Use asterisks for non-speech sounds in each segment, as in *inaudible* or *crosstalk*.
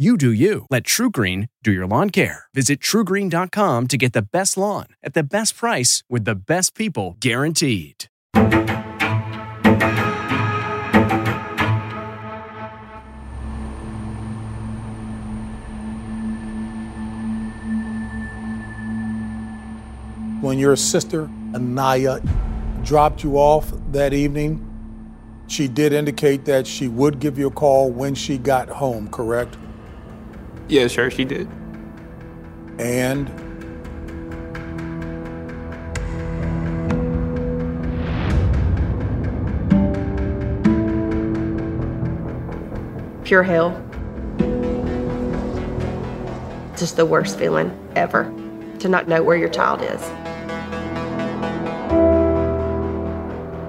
You do you. Let TruGreen do your lawn care. Visit trugreen.com to get the best lawn at the best price with the best people guaranteed. When your sister, Aniah, dropped you off that evening, she did indicate that she would give you a call when she got home, correct? Yeah, sure, she did. And Pure hell. Just the worst feeling ever to not know where your child is.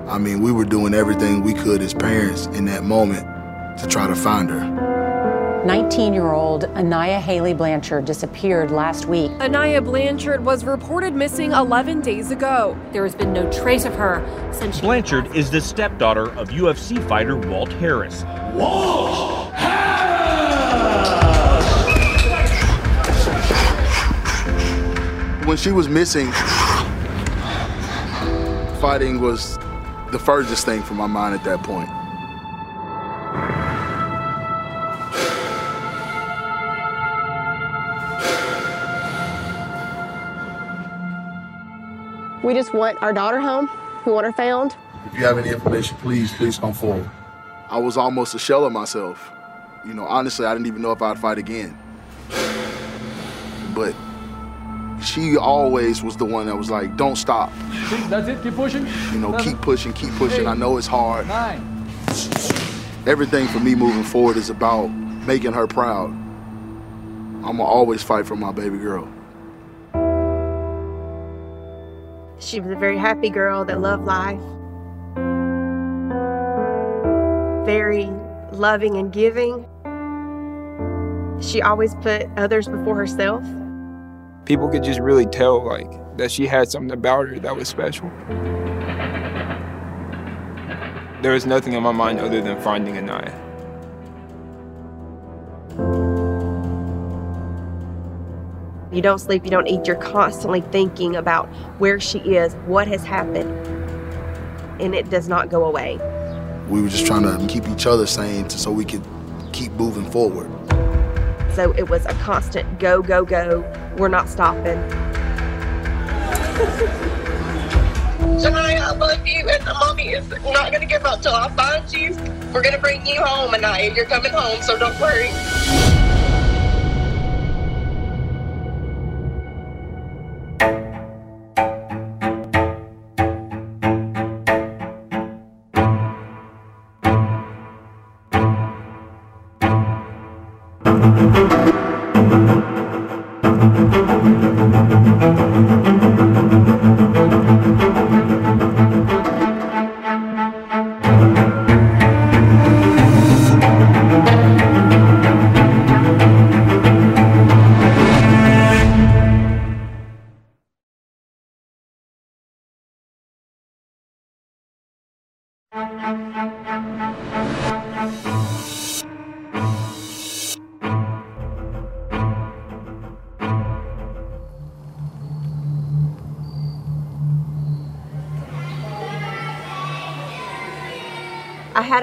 I mean, we were doing everything we could as parents in that moment to try to find her. 19 year old Aniah Haley Blanchard disappeared last week. Aniah Blanchard was reported missing 11 days ago. There has been no trace of her since she. Blanchard is the stepdaughter of UFC fighter Walt Harris. Walt When she was missing, fighting was the furthest thing from my mind at that point. We just want our daughter home. We want her found. If you have any information, please, please come forward. I was almost a shell of myself. You know, honestly, I didn't even know if I'd fight again. But she always was the one that was like, don't stop. That's it, keep pushing. You know, Seven, keep pushing, keep pushing. I know it's hard. Nine. Everything for me moving forward is about making her proud. I'm gonna always fight for my baby girl. She was a very happy girl that loved life. Very loving and giving. She always put others before herself. People could just really tell, like, that she had something about her that was special. There was nothing in my mind other than finding Aniah. You don't sleep, you don't eat, you're constantly thinking about where she is, what has happened, and it does not go away. We were just trying to keep each other sane so we could keep moving forward. So it was a constant go, go, go. We're not stopping. *laughs* Shania, I love you, and mommy is not going to give up till I find you. We're going to bring you home, Aniah. You're coming home, so don't worry.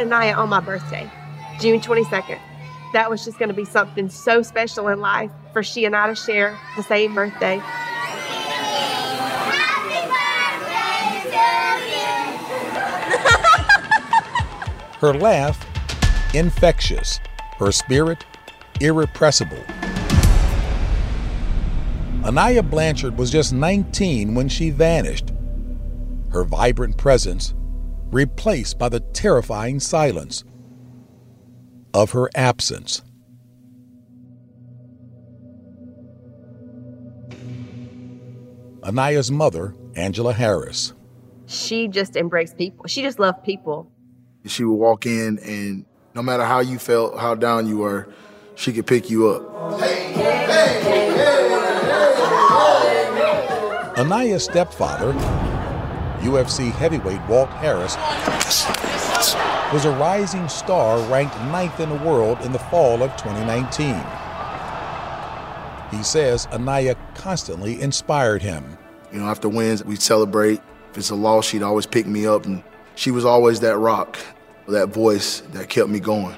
Aniah on my birthday, June 22nd. That was just going to be something so special in life for she and I to share the same birthday. *laughs* Her laugh, infectious. Her spirit, irrepressible. Aniah Blanchard was just 19 when she vanished. Her vibrant presence replaced by the terrifying silence of her absence. Aniah's mother, Angela Harris. She just embraced people. She just loved people. She would walk in, and no matter how you felt, how down you were, she could pick you up. Aniah's stepfather, UFC heavyweight Walt Harris, was a rising star ranked ninth in the world in the fall of 2019. He says Aniah constantly inspired him. You know, after wins, we'd celebrate. If it's a loss, she'd always pick me up, and she was always that rock, that voice that kept me going.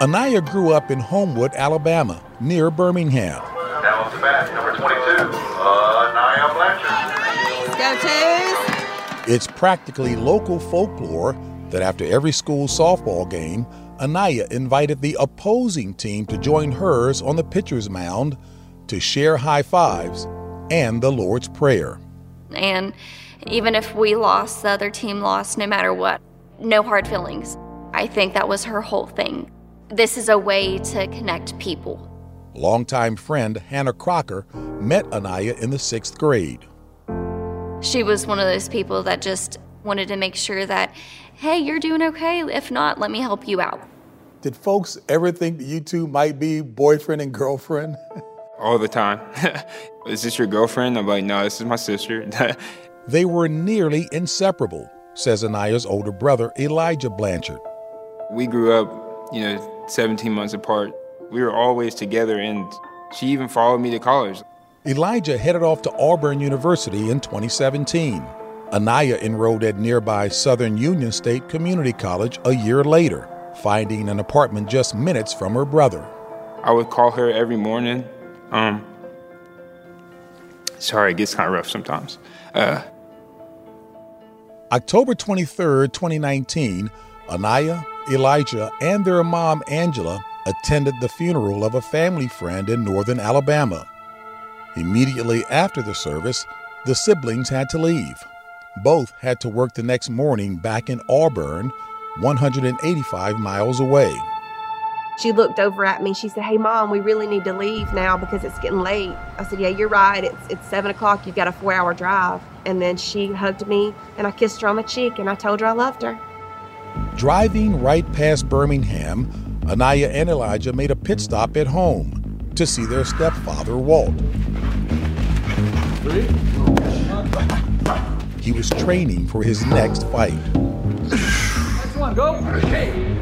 Aniah grew up in Homewood, Alabama, near Birmingham. Now Down the bat, number 22, Aniah Blanchard. Go Twos! It's practically local folklore that after every school softball game, Aniah invited the opposing team to join hers on the pitcher's mound to share high fives and the Lord's Prayer. And even if we lost, the other team lost, no matter what, no hard feelings. I think that was her whole thing. This is a way to connect people. Longtime friend Hannah Crocker met Aniah in the sixth grade. She was one of those people that just wanted to make sure that, hey, you're doing okay. If not, let me help you out. Did folks ever think that you two might be boyfriend and girlfriend? *laughs* All the time. *laughs* is this your girlfriend? I'm like, no, this is my sister. *laughs* they were nearly inseparable, says Aniah's older brother, Elijah Blanchard. We grew up, you know, 17 months apart. We were always together, and she even followed me to college. Elijah headed off to Auburn University in 2017. Aniah enrolled at nearby Southern Union State Community College a year later, finding an apartment just minutes from her brother. I would call her every morning. Um, sorry, it gets kind of rough sometimes. Uh, October 23, 2019, Aniah, Elijah, and their mom, Angela, attended the funeral of a family friend in northern Alabama. Immediately after the service, the siblings had to leave. Both had to work the next morning back in Auburn, 185 miles away. She looked over at me. She said, Hey, mom, we really need to leave now because it's getting late. I said, Yeah, you're right. It's, it's seven o'clock. You've got a four hour drive. And then she hugged me and I kissed her on the cheek and I told her I loved her. Driving right past Birmingham, Aniah and Elijah made a pit stop at home to see their stepfather, Walt. He was training for his next fight. Next one, go. Okay.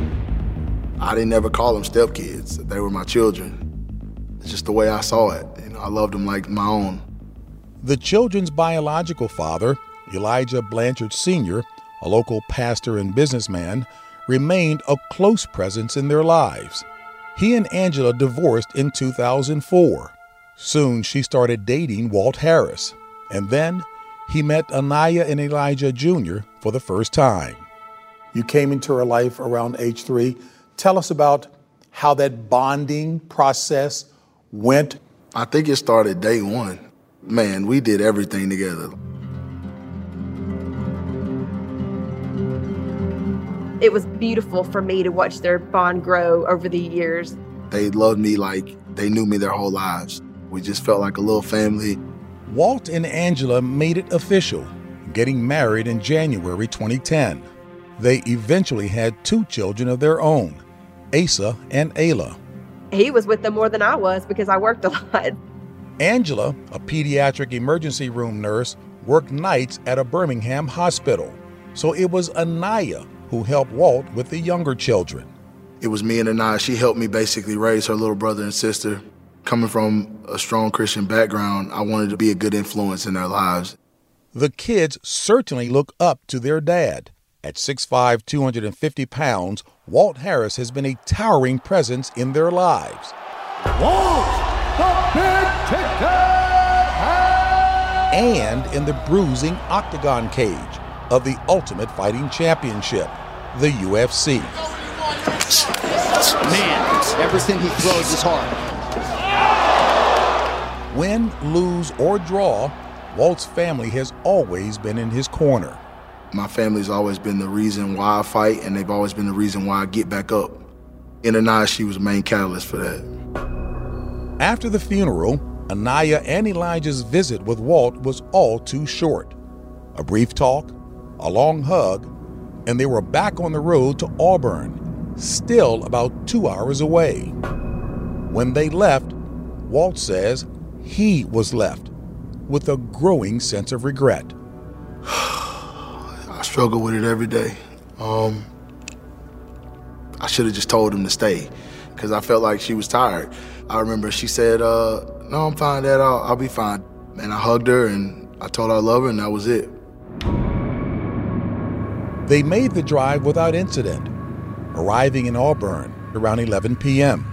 I didn't ever call them stepkids. They were my children. It's just the way I saw it. You know, I loved them like my own. The children's biological father, Elijah Blanchard Sr., a local pastor and businessman, remained a close presence in their lives. He and Angela divorced in 2004. Soon she started dating Walt Harris, and then he met Aniah and Elijah Jr. for the first time. You came into her life around age three. Tell us about how that bonding process went. I think it started day one. Man, we did everything together. It was beautiful for me to watch their bond grow over the years. They loved me like they knew me their whole lives. We just felt like a little family. Walt and Angela made it official, getting married in January 2010. They eventually had two children of their own, Asa and Ayla. He was with them more than I was because I worked a lot. Angela, a pediatric emergency room nurse, worked nights at a Birmingham hospital. So it was Aniah who helped Walt with the younger children. It was me and Aniah. She helped me basically raise her little brother and sister. Coming from a strong Christian background, I wanted to be a good influence in their lives. The kids certainly look up to their dad. At 6'5, 250 pounds, Walt Harris has been a towering presence in their lives. Walt, the big ticket! And in the bruising octagon cage of the Ultimate Fighting Championship, the UFC. Man, everything he throws is hard. Win, lose, or draw, Walt's family has always been in his corner. My family's always been the reason why I fight, and they've always been the reason why I get back up. In Aniah, she was the main catalyst for that. After the funeral, Aniah and Elijah's visit with Walt was all too short. A brief talk, a long hug, and they were back on the road to Auburn, still about two hours away. When they left, Walt says he was left with a growing sense of regret. *sighs* I struggle with it every day. Um, I should have just told him to stay because I felt like she was tired. I remember she said, uh, No, I'm fine, Dad. I'll, I'll be fine. And I hugged her and I told her I love her, and that was it. They made the drive without incident, arriving in Auburn around 11 p.m.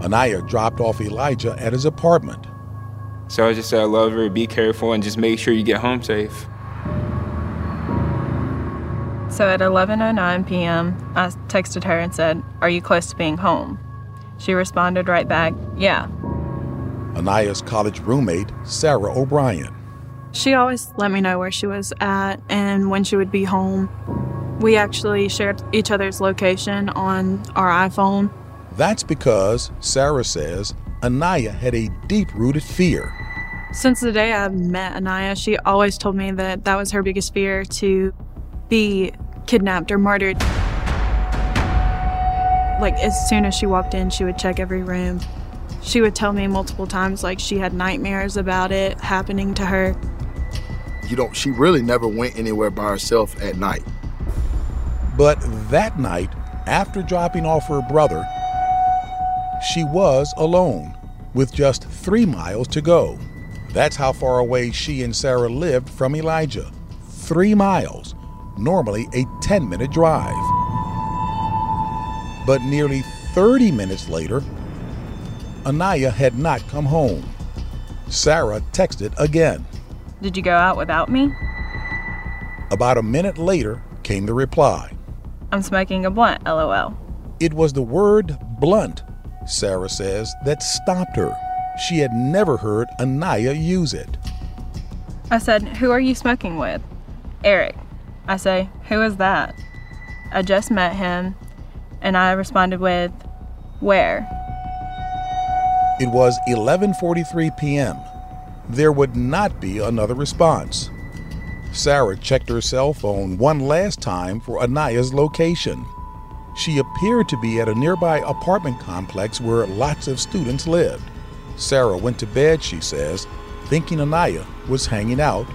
Aniah dropped off Elijah at his apartment. So I just said I love her, be careful, and just make sure you get home safe. So at 11:09 p.m., I texted her and said, "Are you close to being home?" She responded right back, "Yeah." Aniah's college roommate, Sarah O'Brien. She always let me know where she was at and when she would be home. We actually shared each other's location on our iPhone. That's because, Sarah says, Aniah had a deep rooted fear. Since the day I met Aniah, she always told me that that was her biggest fear to be kidnapped or murdered. Like, as soon as she walked in, she would check every room. She would tell me multiple times, like, she had nightmares about it happening to her. You know, she really never went anywhere by herself at night. But that night, after dropping off her brother, she was alone with just three miles to go. That's how far away she and Sarah lived from Elijah. Three miles, normally a 10 minute drive. But nearly 30 minutes later, Aniah had not come home. Sarah texted again. Did you go out without me? About a minute later came the reply I'm smoking a blunt, lol. It was the word blunt, Sarah says, that stopped her. She had never heard Aniah use it. I said, Who are you smoking with? Eric. I say, Who is that? I just met him, and I responded with, Where? It was 11:43 p.m. There would not be another response. Sarah checked her cell phone one last time for Aniah's location. She appeared to be at a nearby apartment complex where lots of students lived. Sarah went to bed, she says, thinking Aniah was hanging out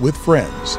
with friends.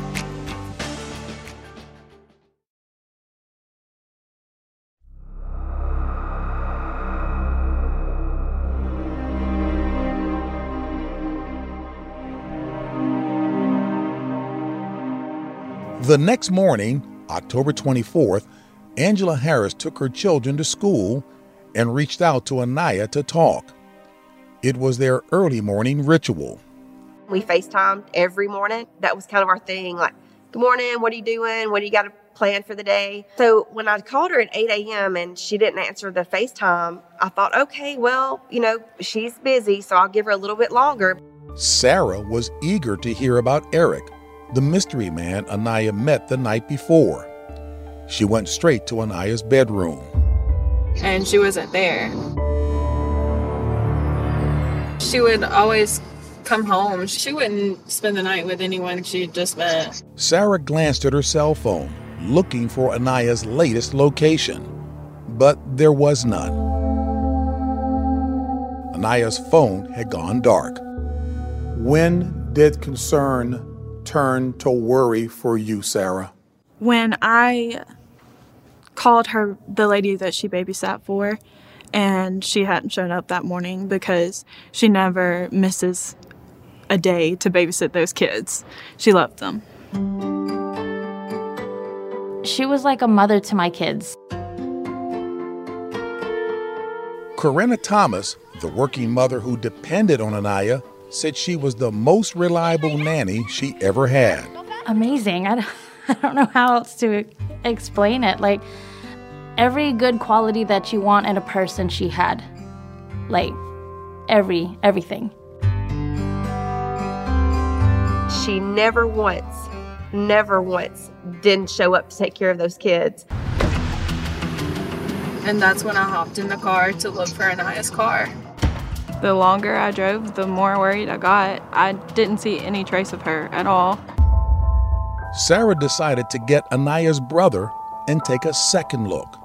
The next morning, October 24th, Angela Harris took her children to school and reached out to Aniah to talk. It was their early morning ritual. We FaceTimed every morning. That was kind of our thing. Like, good morning, what are you doing? What do you got to plan for the day? So when I called her at 8 a.m. and she didn't answer the FaceTime, I thought, okay, well, you know, she's busy, so I'll give her a little bit longer. Sarah was eager to hear about Eric, the mystery man Aniah met the night before. She went straight to Aniah's bedroom. And she wasn't there. She would always come home. She wouldn't spend the night with anyone she just met. Sarah glanced at her cell phone, looking for Aniah's latest location, but there was none. Aniah's phone had gone dark. When did concern turn to worry for you, Sarah? When I called her, the lady that she babysat for, and she hadn't shown up that morning because she never misses a day to babysit those kids. She loved them. She was like a mother to my kids. Corinna Thomas, the working mother who depended on Aniah, said she was the most reliable nanny she ever had. Amazing. *laughs* I don't, know how else to explain it. Like, every good quality that you want in a person, she had. Like, every, everything. She never once, never once didn't show up to take care of those kids. And that's when I hopped in the car to look for Aniah's car. The longer I drove, the more worried I got. I didn't see any trace of her at all. Sarah decided to get Aniah's brother and take a second look.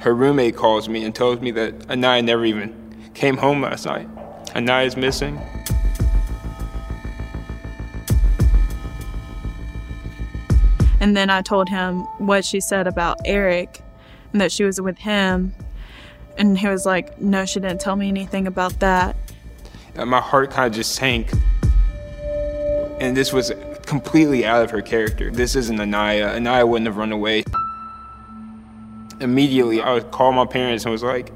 Her roommate calls me and tells me that Aniah never even came home last night. Aniah's missing. And then I told him what she said about Eric and that she was with him. And he was like, No, she didn't tell me anything about that. And my heart kind of just sank. And this was completely out of her character. This isn't Aniah. Aniah wouldn't have run away. Immediately, I would call my parents and was like,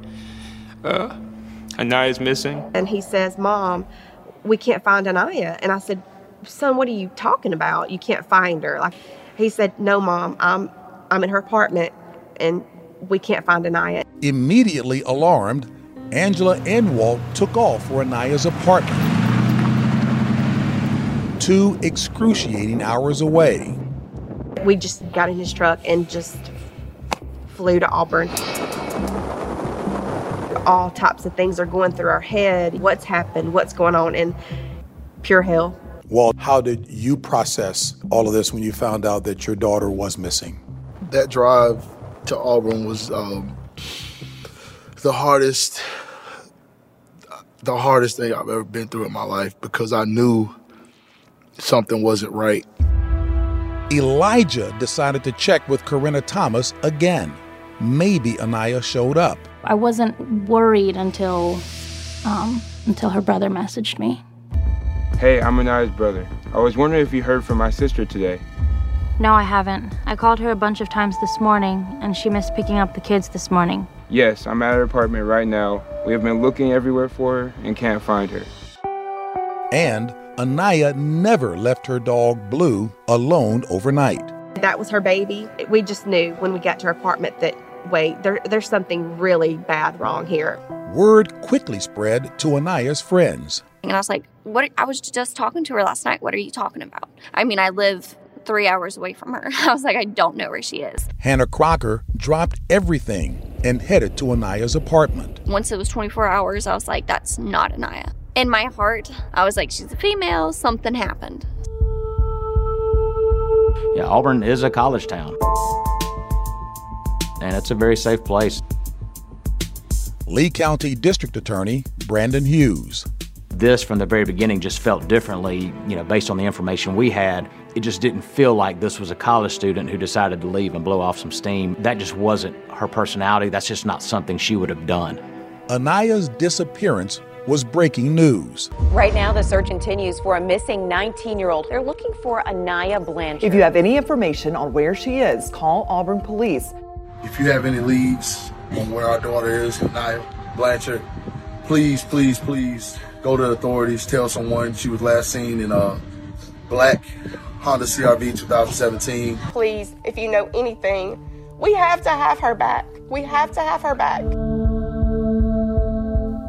uh, Aniah's missing. And he says, Mom, we can't find Aniah. And I said, Son, what are you talking about? You can't find her. Like he said, No, Mom, I'm I'm in her apartment and we can't find Aniah. Immediately alarmed, Angela and Walt took off for Aniah's apartment. Two excruciating hours away. We just got in his truck and just flew to Auburn. All types of things are going through our head. What's happened? What's going on? And pure hell. Walt, how did you process all of this when you found out that your daughter was missing? That drive to Auburn was um, the hardest, the hardest thing I've ever been through in my life because I knew something wasn't right. Elijah decided to check with Corinna Thomas again. Maybe Aniah showed up. I wasn't worried until um, until her brother messaged me. Hey, I'm Aniah's brother. I was wondering if you heard from my sister today. No, I haven't. I called her a bunch of times this morning, and she missed picking up the kids this morning. Yes, I'm at her apartment right now. We have been looking everywhere for her and can't find her. And Aniah never left her dog Blue alone overnight. That was her baby. We just knew when we got to her apartment that, wait, there, there's something really bad wrong here. Word quickly spread to Aniah's friends. And I was like, what? I was just talking to her last night. What are you talking about? I mean, I live three hours away from her. *laughs* I was like, I don't know where she is. Hannah Crocker dropped everything and headed to Aniah's apartment. Once it was 24 hours, I was like, that's not Aniah. In my heart, I was like, she's a female, something happened. Yeah, Auburn is a college town, and it's a very safe place. Lee County District Attorney Brandon Hughes. This, from the very beginning, just felt differently, you know, based on the information we had. It just didn't feel like this was a college student who decided to leave and blow off some steam. That just wasn't her personality. That's just not something she would have done. Aniah's disappearance was breaking news. Right now, the search continues for a missing 19 year old. They're looking for Aniah Blanchard. If you have any information on where she is, call Auburn Police. If you have any leads on where our daughter is, Aniah Blanchard, please, please, please go to the authorities. Tell someone she was last seen in a black Honda CRV 2017. Please, if you know anything, we have to have her back. We have to have her back.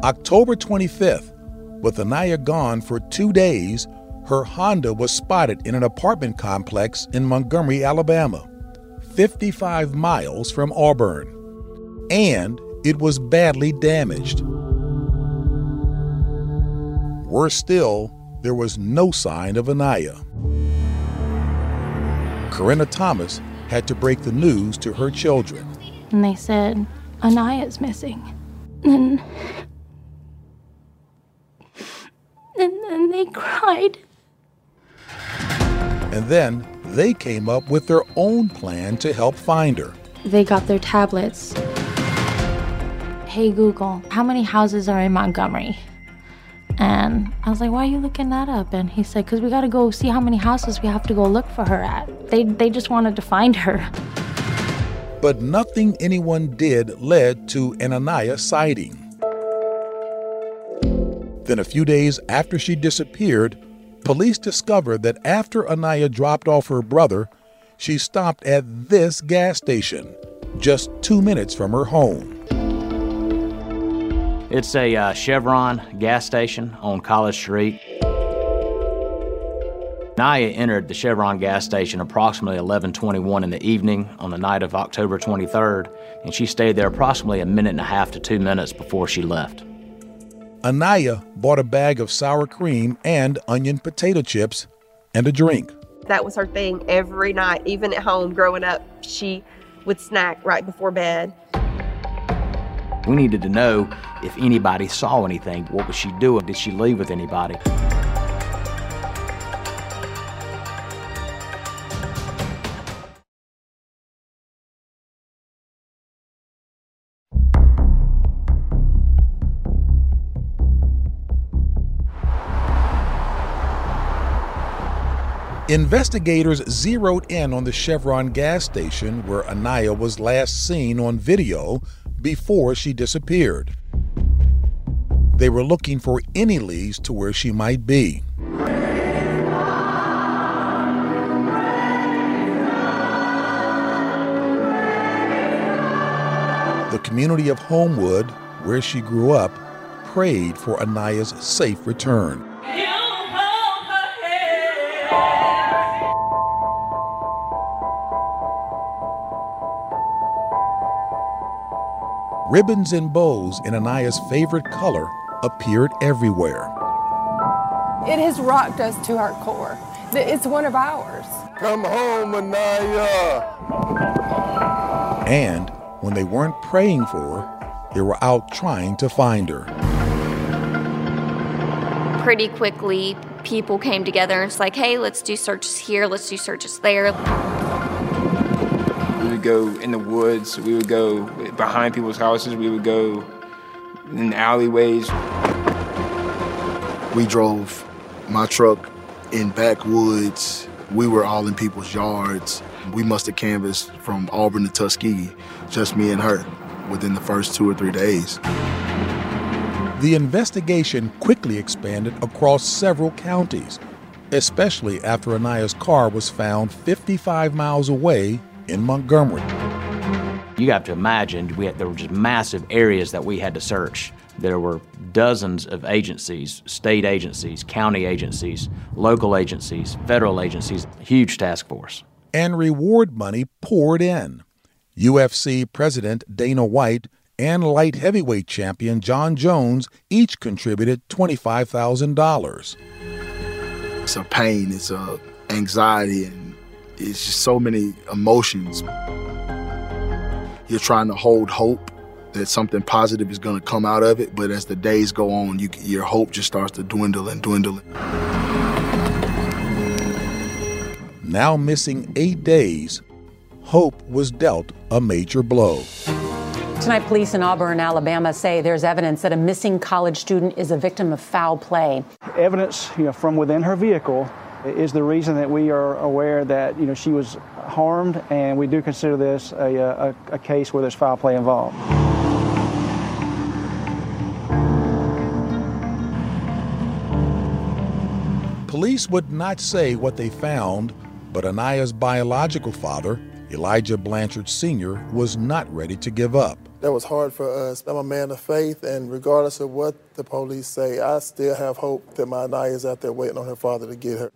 October 25th, with Aniah gone for two days, her Honda was spotted in an apartment complex in Montgomery, Alabama, 55 miles from Auburn. And it was badly damaged. Worse still, there was no sign of Aniah. Corinna Thomas had to break the news to her children. And they said, Aniah's missing. And and then they cried. And then they came up with their own plan to help find her. They got their tablets. Hey Google, how many houses are in Montgomery? And I was like, why are you looking that up? And he said, because we got to go see how many houses we have to go look for her at. They, they just wanted to find her. But nothing anyone did led to an Aniah sighting. Then, a few days after she disappeared, police discovered that after Aniah dropped off her brother, she stopped at this gas station, just two minutes from her home. It's a uh, Chevron gas station on College Street. Naya entered the Chevron gas station approximately 11:21 in the evening on the night of October 23rd, and she stayed there approximately a minute and a half to 2 minutes before she left. Aniah bought a bag of sour cream and onion potato chips and a drink. That was her thing every night, even at home growing up. She would snack right before bed. We needed to know if anybody saw anything. What was she doing? Did she leave with anybody? Investigators zeroed in on the Chevron gas station where Aniah was last seen on video before she disappeared. They were looking for any leads to where she might be. The community of Homewood, where she grew up, prayed for Aniah's safe return. Ribbons and bows in Aniah's favorite color appeared everywhere. It has rocked us to our core. It's one of ours. Come home, Aniah! And when they weren't praying for her, they were out trying to find her. Pretty quickly, people came together and it's like, hey, let's do searches here, let's do searches there. We would go in the woods, we would go behind people's houses, we would go in alleyways. We drove my truck in backwoods. We were all in people's yards. We must have canvassed from Auburn to Tuskegee, just me and her, within the first two or three days. The investigation quickly expanded across several counties, especially after Aniah's car was found 55 miles away in Montgomery. You have to imagine we had, there were just massive areas that we had to search. There were dozens of agencies, state agencies, county agencies, local agencies, federal agencies, huge task force. And reward money poured in. UFC President Dana White and light heavyweight champion Jon Jones each contributed $25,000. It's a pain, it's a anxiety, and it's just so many emotions. You're trying to hold hope that something positive is going to come out of it, but as the days go on, you, your hope just starts to dwindle and dwindle. Now missing eight days, Hope was dealt a major blow. Tonight, police in Auburn, Alabama say there's evidence that a missing college student is a victim of foul play. Evidence you know, from within her vehicle is the reason that we are aware that you know she was harmed, and we do consider this a, uh, a, a case where there's foul play involved. Police would not say what they found, but Aniah's biological father, Elijah Blanchard Sr., was not ready to give up. That was hard for us. I'm a man of faith, and regardless of what the police say, I still have hope that my Aniah is out there waiting on her father to get her.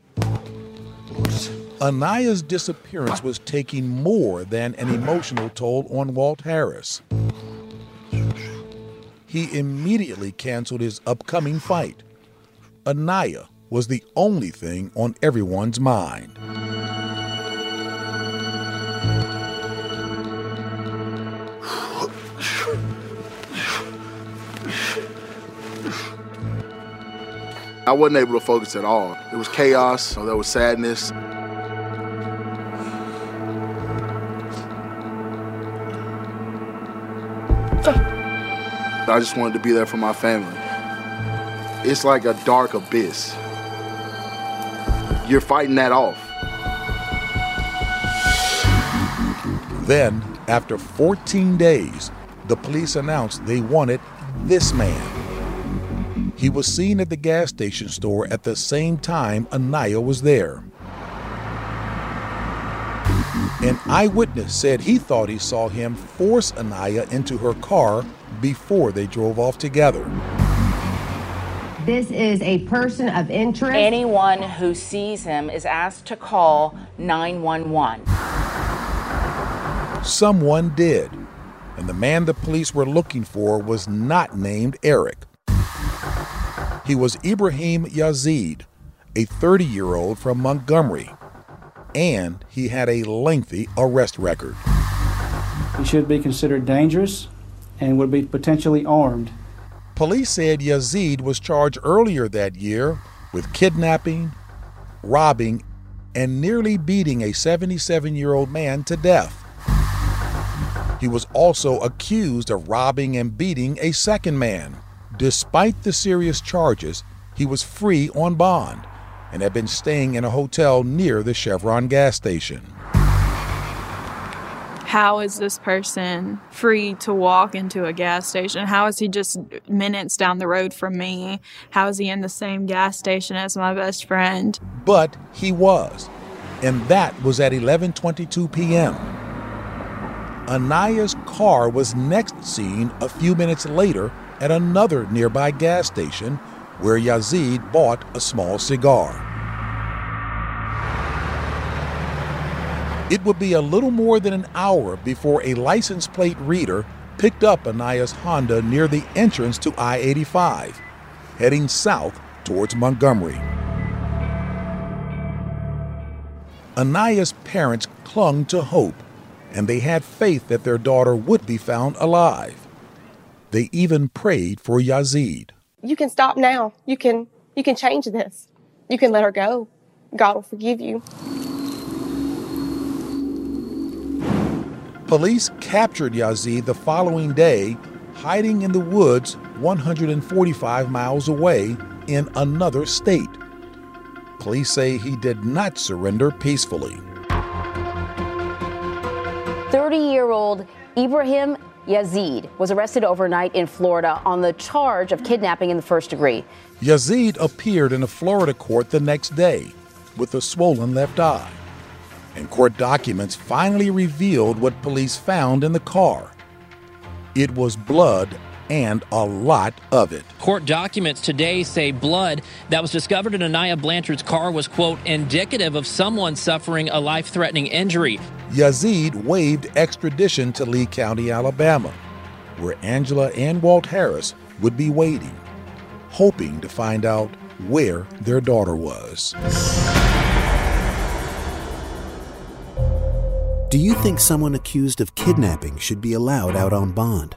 Aniah's disappearance was taking more than an emotional toll on Walt Harris. He immediately canceled his upcoming fight. Aniah was the only thing on everyone's mind. I wasn't able to focus at all. It was chaos, so there was sadness. I just wanted to be there for my family. It's like a dark abyss. You're fighting that off. Then, after 14 days, the police announced they wanted this man. He was seen at the gas station store at the same time Aniah was there. An eyewitness said he thought he saw him force Aniah into her car before they drove off together. This is a person of interest. Anyone who sees him is asked to call 911. Someone did, and the man the police were looking for was not named Eric. He was Ibraheem Yazeed, a 30 year old from Montgomery, and he had a lengthy arrest record. He should be considered dangerous and would be potentially armed. Police said Yazeed was charged earlier that year with kidnapping, robbing, and nearly beating a 77 year old man to death. He was also accused of robbing and beating a second man. Despite the serious charges, he was free on bond and had been staying in a hotel near the Chevron gas station. How is this person free to walk into a gas station? How is he just minutes down the road from me? How is he in the same gas station as my best friend? But he was, and that was at 11:22 p.m. Aniah's car was next seen a few minutes later at another nearby gas station where Yazeed bought a small cigar. It would be a little more than an hour before a license plate reader picked up Aniah's Honda near the entrance to I 85, heading south towards Montgomery. Aniah's parents clung to hope, and they had faith that their daughter would be found alive. They even prayed for Yazeed. You can stop now. You can you can change this. You can let her go. God will forgive you. Police captured Yazeed the following day, hiding in the woods 145 miles away in another state. Police say he did not surrender peacefully. 30 year old Ibraheem Yazeed was arrested overnight in Florida on the charge of kidnapping in the first degree. Yazeed appeared in a Florida court the next day with a swollen left eye. And court documents finally revealed what police found in the car. It was blood and a lot of it. Court documents today say blood that was discovered in Aniah Blanchard's car was, quote, indicative of someone suffering a life threatening injury. Yazeed waived extradition to Lee County, Alabama, where Angela and Walt Harris would be waiting, hoping to find out where their daughter was. Do you think someone accused of kidnapping should be allowed out on bond?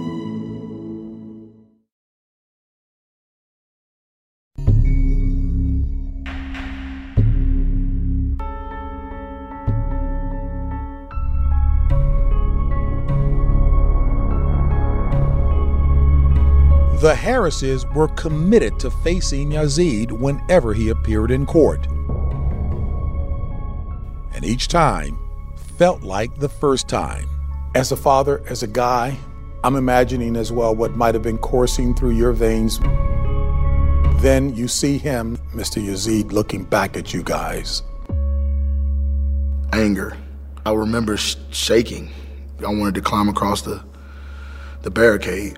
The Harrises were committed to facing Yazeed whenever he appeared in court. And each time felt like the first time. As a father, as a guy, I'm imagining as well what might have been coursing through your veins. Then you see him, Mr. Yazeed, looking back at you guys. Anger. I remember sh- shaking. I wanted to climb across the, the barricade.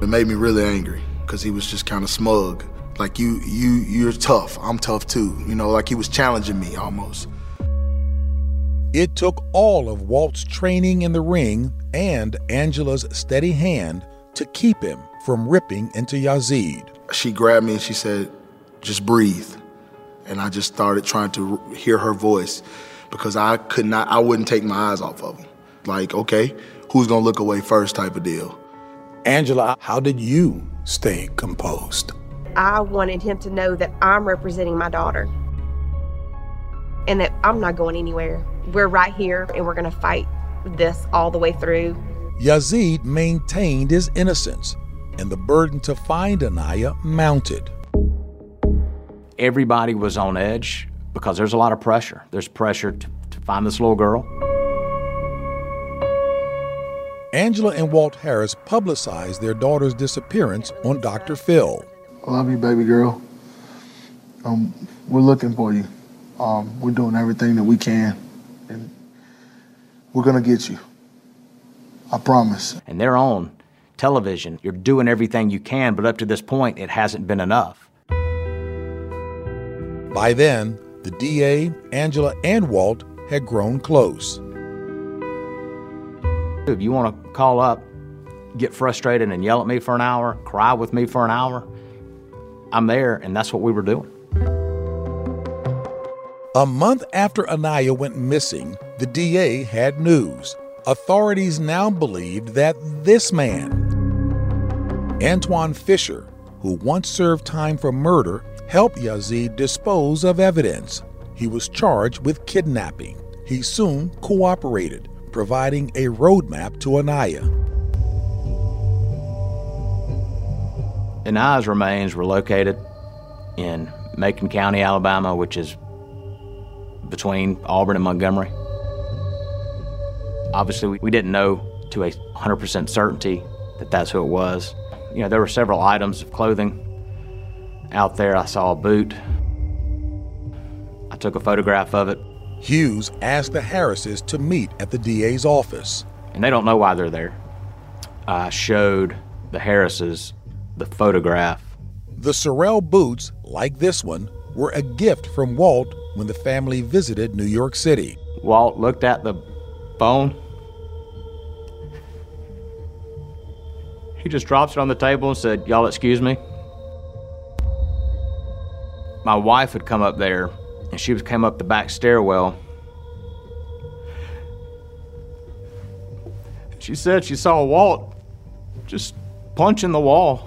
It made me really angry because he was just kind of smug. Like you, you, you're tough. I'm tough too. You know, like he was challenging me almost. It took all of Walt's training in the ring and Angela's steady hand to keep him from ripping into Yazeed. She grabbed me and she said, "Just breathe," and I just started trying to hear her voice because I could not. I wouldn't take my eyes off of him. Like, okay, who's gonna look away first? Type of deal. Angela, how did you stay composed? I wanted him to know that I'm representing my daughter and that I'm not going anywhere. We're right here and we're going to fight this all the way through. Yazeed maintained his innocence, and the burden to find Aniah mounted. Everybody was on edge because there's a lot of pressure. There's pressure to, to find this little girl. Angela and Walt Harris publicized their daughter's disappearance on Dr. Phil. I love you, baby girl. Um, we're looking for you. Um, we're doing everything that we can, and we're gonna get you. I promise. And they're on television. You're doing everything you can, but up to this point, it hasn't been enough. By then, the DA, Angela, and Walt had grown close. If you want to call up, get frustrated, and yell at me for an hour, cry with me for an hour, I'm there, and that's what we were doing. A month after Aniah went missing, the DA had news. Authorities now believed that this man, Antoine Fisher, who once served time for murder, helped Yazeed dispose of evidence. He was charged with kidnapping. He soon cooperated, providing a roadmap to Aniah. Aniah's remains were located in Macon County, Alabama, which is between Auburn and Montgomery. Obviously, we didn't know to a 100% certainty that that's who it was. You know, there were several items of clothing out there. I saw a boot. I took a photograph of it. Hughes asked the Harrises to meet at the DA's office. And they don't know why they're there. I showed the Harrises the photograph. The Sorel boots, like this one, were a gift from Walt when the family visited New York City. Walt looked at the phone. He just drops it on the table and said, Y'all excuse me. My wife had come up there and she came up the back stairwell. She said she saw Walt just punching the wall.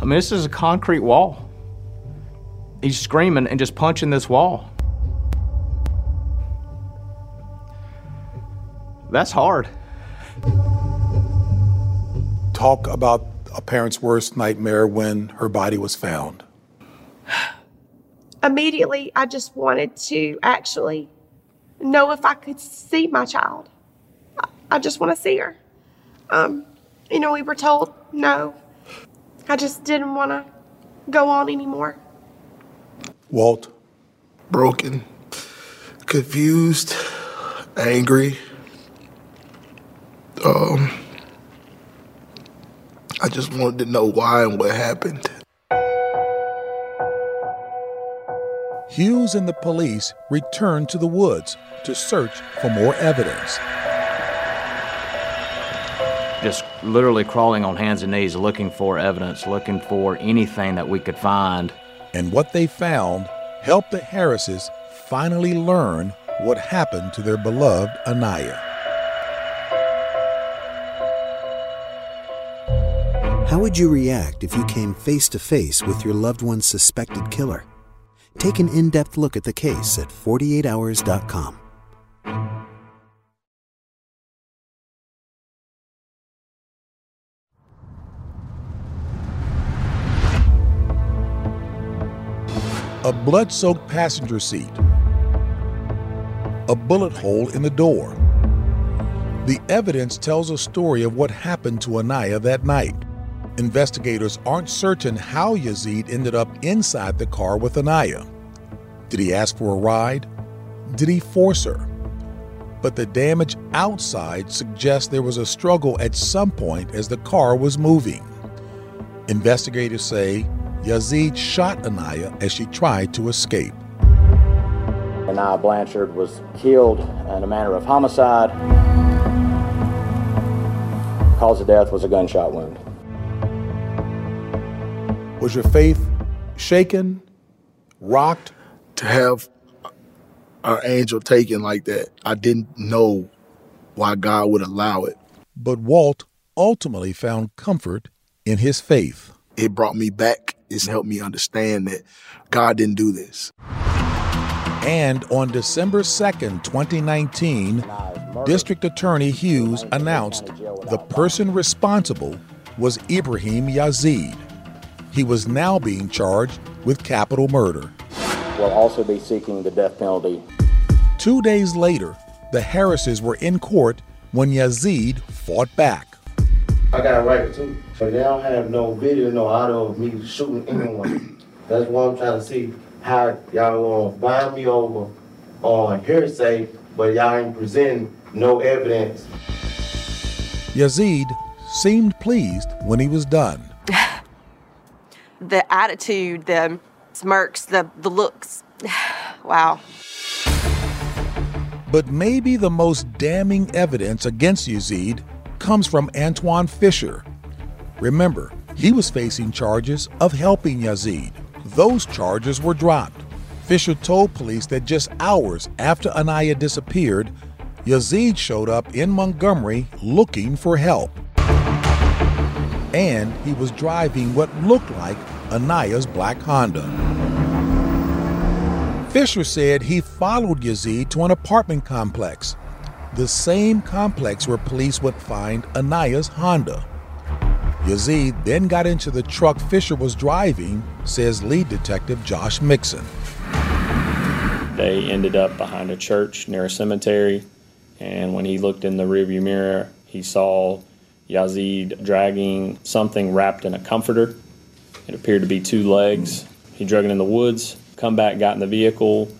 I mean, this is a concrete wall. He's screaming and just punching this wall. That's hard. Talk about a parent's worst nightmare when her body was found. Immediately, I just wanted to actually know if I could see my child. I, I just want to see her. Um, you know, we were told no. I just didn't want to go on anymore. Walt? Broken, confused, angry. Um, I just wanted to know why and what happened. Hughes and the police returned to the woods to search for more evidence. Just literally crawling on hands and knees looking for evidence, looking for anything that we could find. And what they found helped the Harrises finally learn what happened to their beloved Aniah. How would you react if you came face to face with your loved one's suspected killer? Take an in depth look at the case at 48hours.com. A blood soaked passenger seat, a bullet hole in the door. The evidence tells a story of what happened to Aniah that night. Investigators aren't certain how Yazeed ended up inside the car with Aniah. Did he ask for a ride? Did he force her? But the damage outside suggests there was a struggle at some point as the car was moving. Investigators say Yazeed shot Aniah as she tried to escape. Aniah Blanchard was killed in a manner of homicide. Cause of death was a gunshot wound. Was your faith shaken, rocked? To have our angel taken like that, I didn't know why God would allow it. But Walt ultimately found comfort in his faith. It brought me back. It's helped me understand that God didn't do this. And on December 2nd, 2019, District Attorney Hughes announced the person responsible was Ibraheem Yazeed. He was now being charged with capital murder. Will also be seeking the death penalty. Two days later, the Harrises were in court when Yazeed fought back. I got a record too, but they don't have no video, no audio of me shooting anyone. That's what I'm trying to see how y'all gonna bind me over on hearsay, but y'all ain't presenting no evidence. Yazeed seemed pleased when he was done. The attitude, the smirks, the, the looks. *sighs* wow. But maybe the most damning evidence against Yazeed comes from Antoine Fisher. Remember, he was facing charges of helping Yazeed. Those charges were dropped. Fisher told police that just hours after Aniah disappeared, Yazeed showed up in Montgomery looking for help. And he was driving what looked like Aniah's black Honda. Fisher said he followed Yazeed to an apartment complex, the same complex where police would find Aniah's Honda. Yazeed then got into the truck Fisher was driving, says lead detective Josh Mixon. They ended up behind a church near a cemetery, and when he looked in the rearview mirror, he saw Yazeed dragging something wrapped in a comforter. It appeared to be two legs. He drug it in the woods, come back, got in the vehicle,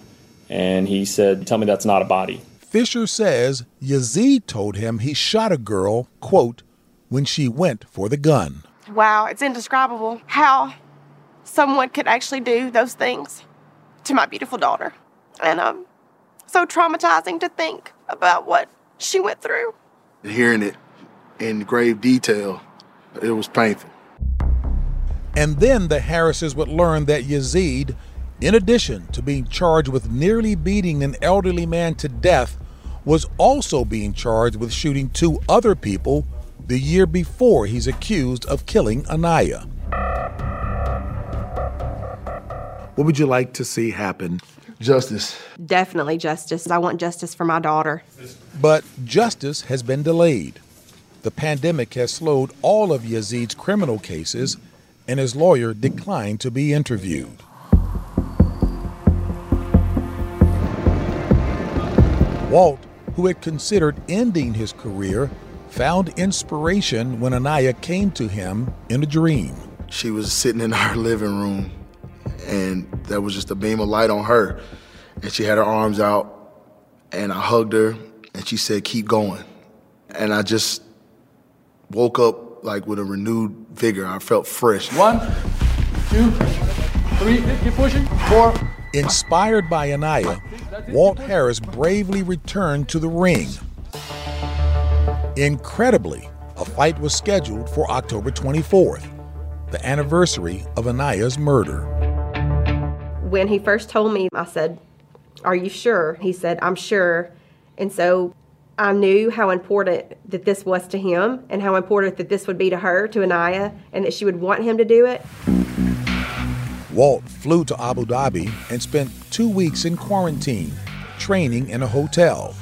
and he said, Tell me that's not a body. Fisher says Yazeed told him he shot a girl, quote, when she went for the gun. Wow, it's indescribable how someone could actually do those things to my beautiful daughter. And um so traumatizing to think about what she went through. Hearing it in grave detail, it was painful. And then the Harrises would learn that Yazeed, in addition to being charged with nearly beating an elderly man to death, was also being charged with shooting two other people the year before he's accused of killing Aniah. What would you like to see happen Justice. Definitely justice. I want justice for my daughter. But justice has been delayed. The pandemic has slowed all of Yazeed's criminal cases, and his lawyer declined to be interviewed. Walt, who had considered ending his career, found inspiration when Aniah came to him in a dream. She was sitting in our living room, and there was just a beam of light on her. And she had her arms out, and I hugged her, and she said, Keep going. And I just woke up like with a renewed vigor. I felt fresh. One, two, three, keep pushing, four. Inspired by Aniah, Walt Harris bravely returned to the ring. Incredibly, a fight was scheduled for October 24th, the anniversary of Aniah's murder. When he first told me, I said, Are you sure? He said, I'm sure. And so I knew how important that this was to him and how important that this would be to her, to Aniah, and that she would want him to do it. Walt flew to Abu Dhabi and spent two weeks in quarantine, training in a hotel.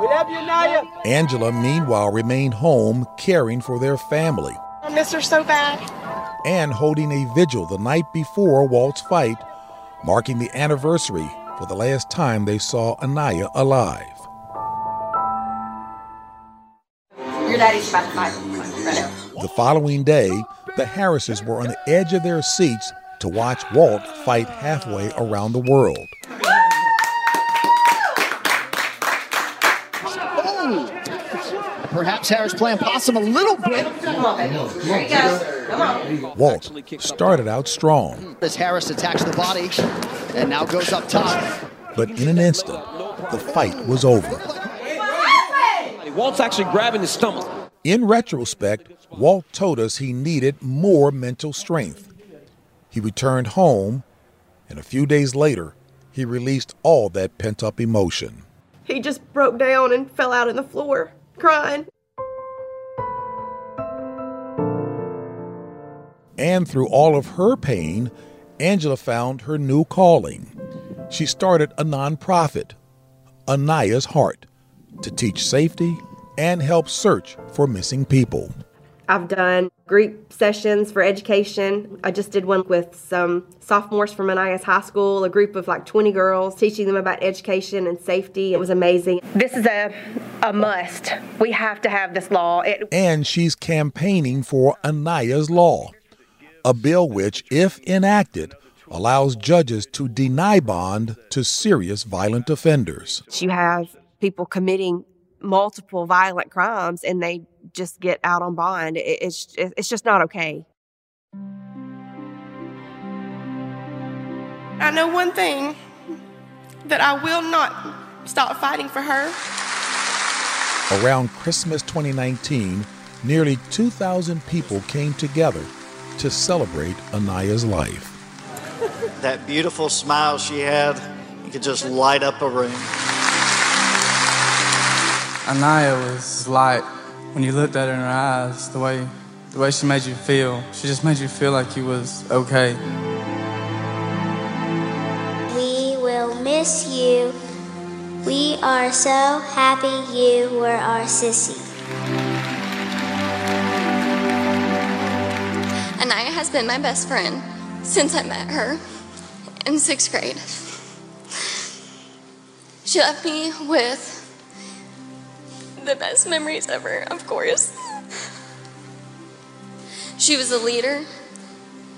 We love you, Naya. Angela, meanwhile, remained home caring for their family I miss her so bad. and holding a vigil the night before Walt's fight, marking the anniversary for the last time they saw Aniah alive. Your daddy's about to fight. The following day, the Harrises were on the edge of their seats to watch Walt fight halfway around the world. Perhaps Harris playing possum a little bit. Come on, baby. There you go. Come on. Walt started out strong, As Harris attacks the body and now goes up top. but in an instant, the fight was over. Walt's actually grabbing his stomach. In retrospect, Walt told us he needed more mental strength. He returned home, and a few days later, he released all that pent up emotion. He just broke down and fell out on the floor, crying. And through all of her pain, Angela found her new calling. She started a nonprofit, Aniah's Heart, to teach safety and help search for missing people. I've done group sessions for education. I just did one with some sophomores from Aniah's high school, a group of like 20 girls, teaching them about education and safety. It was amazing. This is a, a must. We have to have this law. It, And she's campaigning for Aniah's Law, a bill which, if enacted, allows judges to deny bond to serious violent offenders. you have people committing multiple violent crimes and they just get out on bond. It's, it's just not okay. I know one thing that I will not stop fighting for her. Around Christmas 2019, nearly 2,000 people came together to celebrate Aniah's life. That beautiful smile she had, you could just light up a room. Aniah was light when you looked at her in her eyes, the way the way she made you feel. She just made you feel like you was okay. We will miss you. We are so happy you were our sissy. Aniah has been my best friend since I met her in sixth grade. She left me with the best memories ever, of course. She was a leader.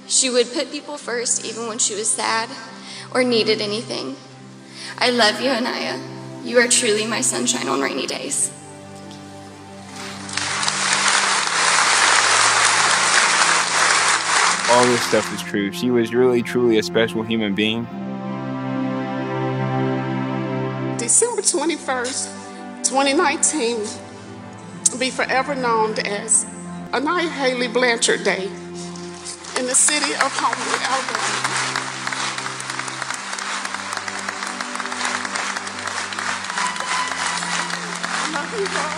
She would put people first even when she was sad or needed anything. I love you, Aniah. You are truly my sunshine on rainy days. all this stuff is true. She was really, truly a special human being. December 21st, 2019 will be forever known as Aniah Haley Blanchard Day in the city of Homewood, Alabama.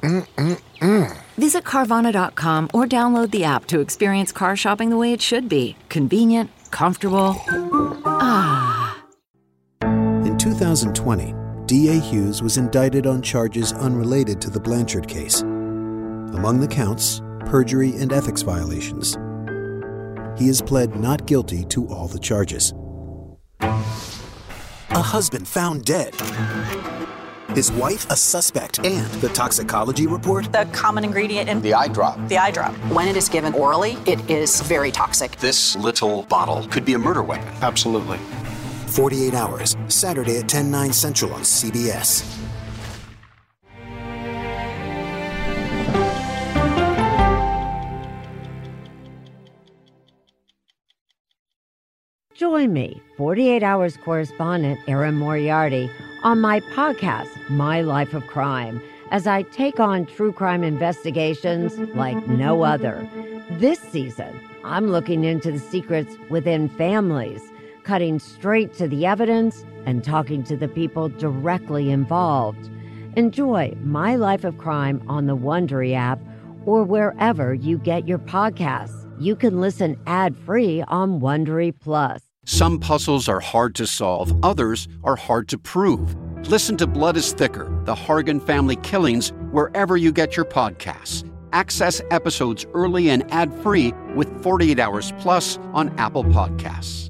Mm-mm-mm. Visit Carvana.com or download the app to experience car shopping the way it should be convenient, comfortable. Ah. In 2020, D.A. Hughes was indicted on charges unrelated to the Blanchard case. Among the counts, perjury and ethics violations. He has pled not guilty to all the charges. A husband found dead. His wife a suspect. And the toxicology report? The common ingredient in the eye drop. The eye drop. When it is given orally, it is very toxic. This little bottle could be a murder weapon. Absolutely. 48 Hours, Saturday at 10, 9 central on CBS. Join me, 48 Hours correspondent Erin Moriarty, on my podcast, My Life of Crime, as I take on true crime investigations like no other. This season, I'm looking into the secrets within families, cutting straight to the evidence and talking to the people directly involved. Enjoy My Life of Crime on the Wondery app or wherever you get your podcasts. You can listen ad-free on Wondery Plus. Some puzzles are hard to solve, others are hard to prove. Listen to Blood is Thicker The Hargan Family Killings wherever you get your podcasts. Access episodes early and ad free with 48 Hours Plus on Apple Podcasts.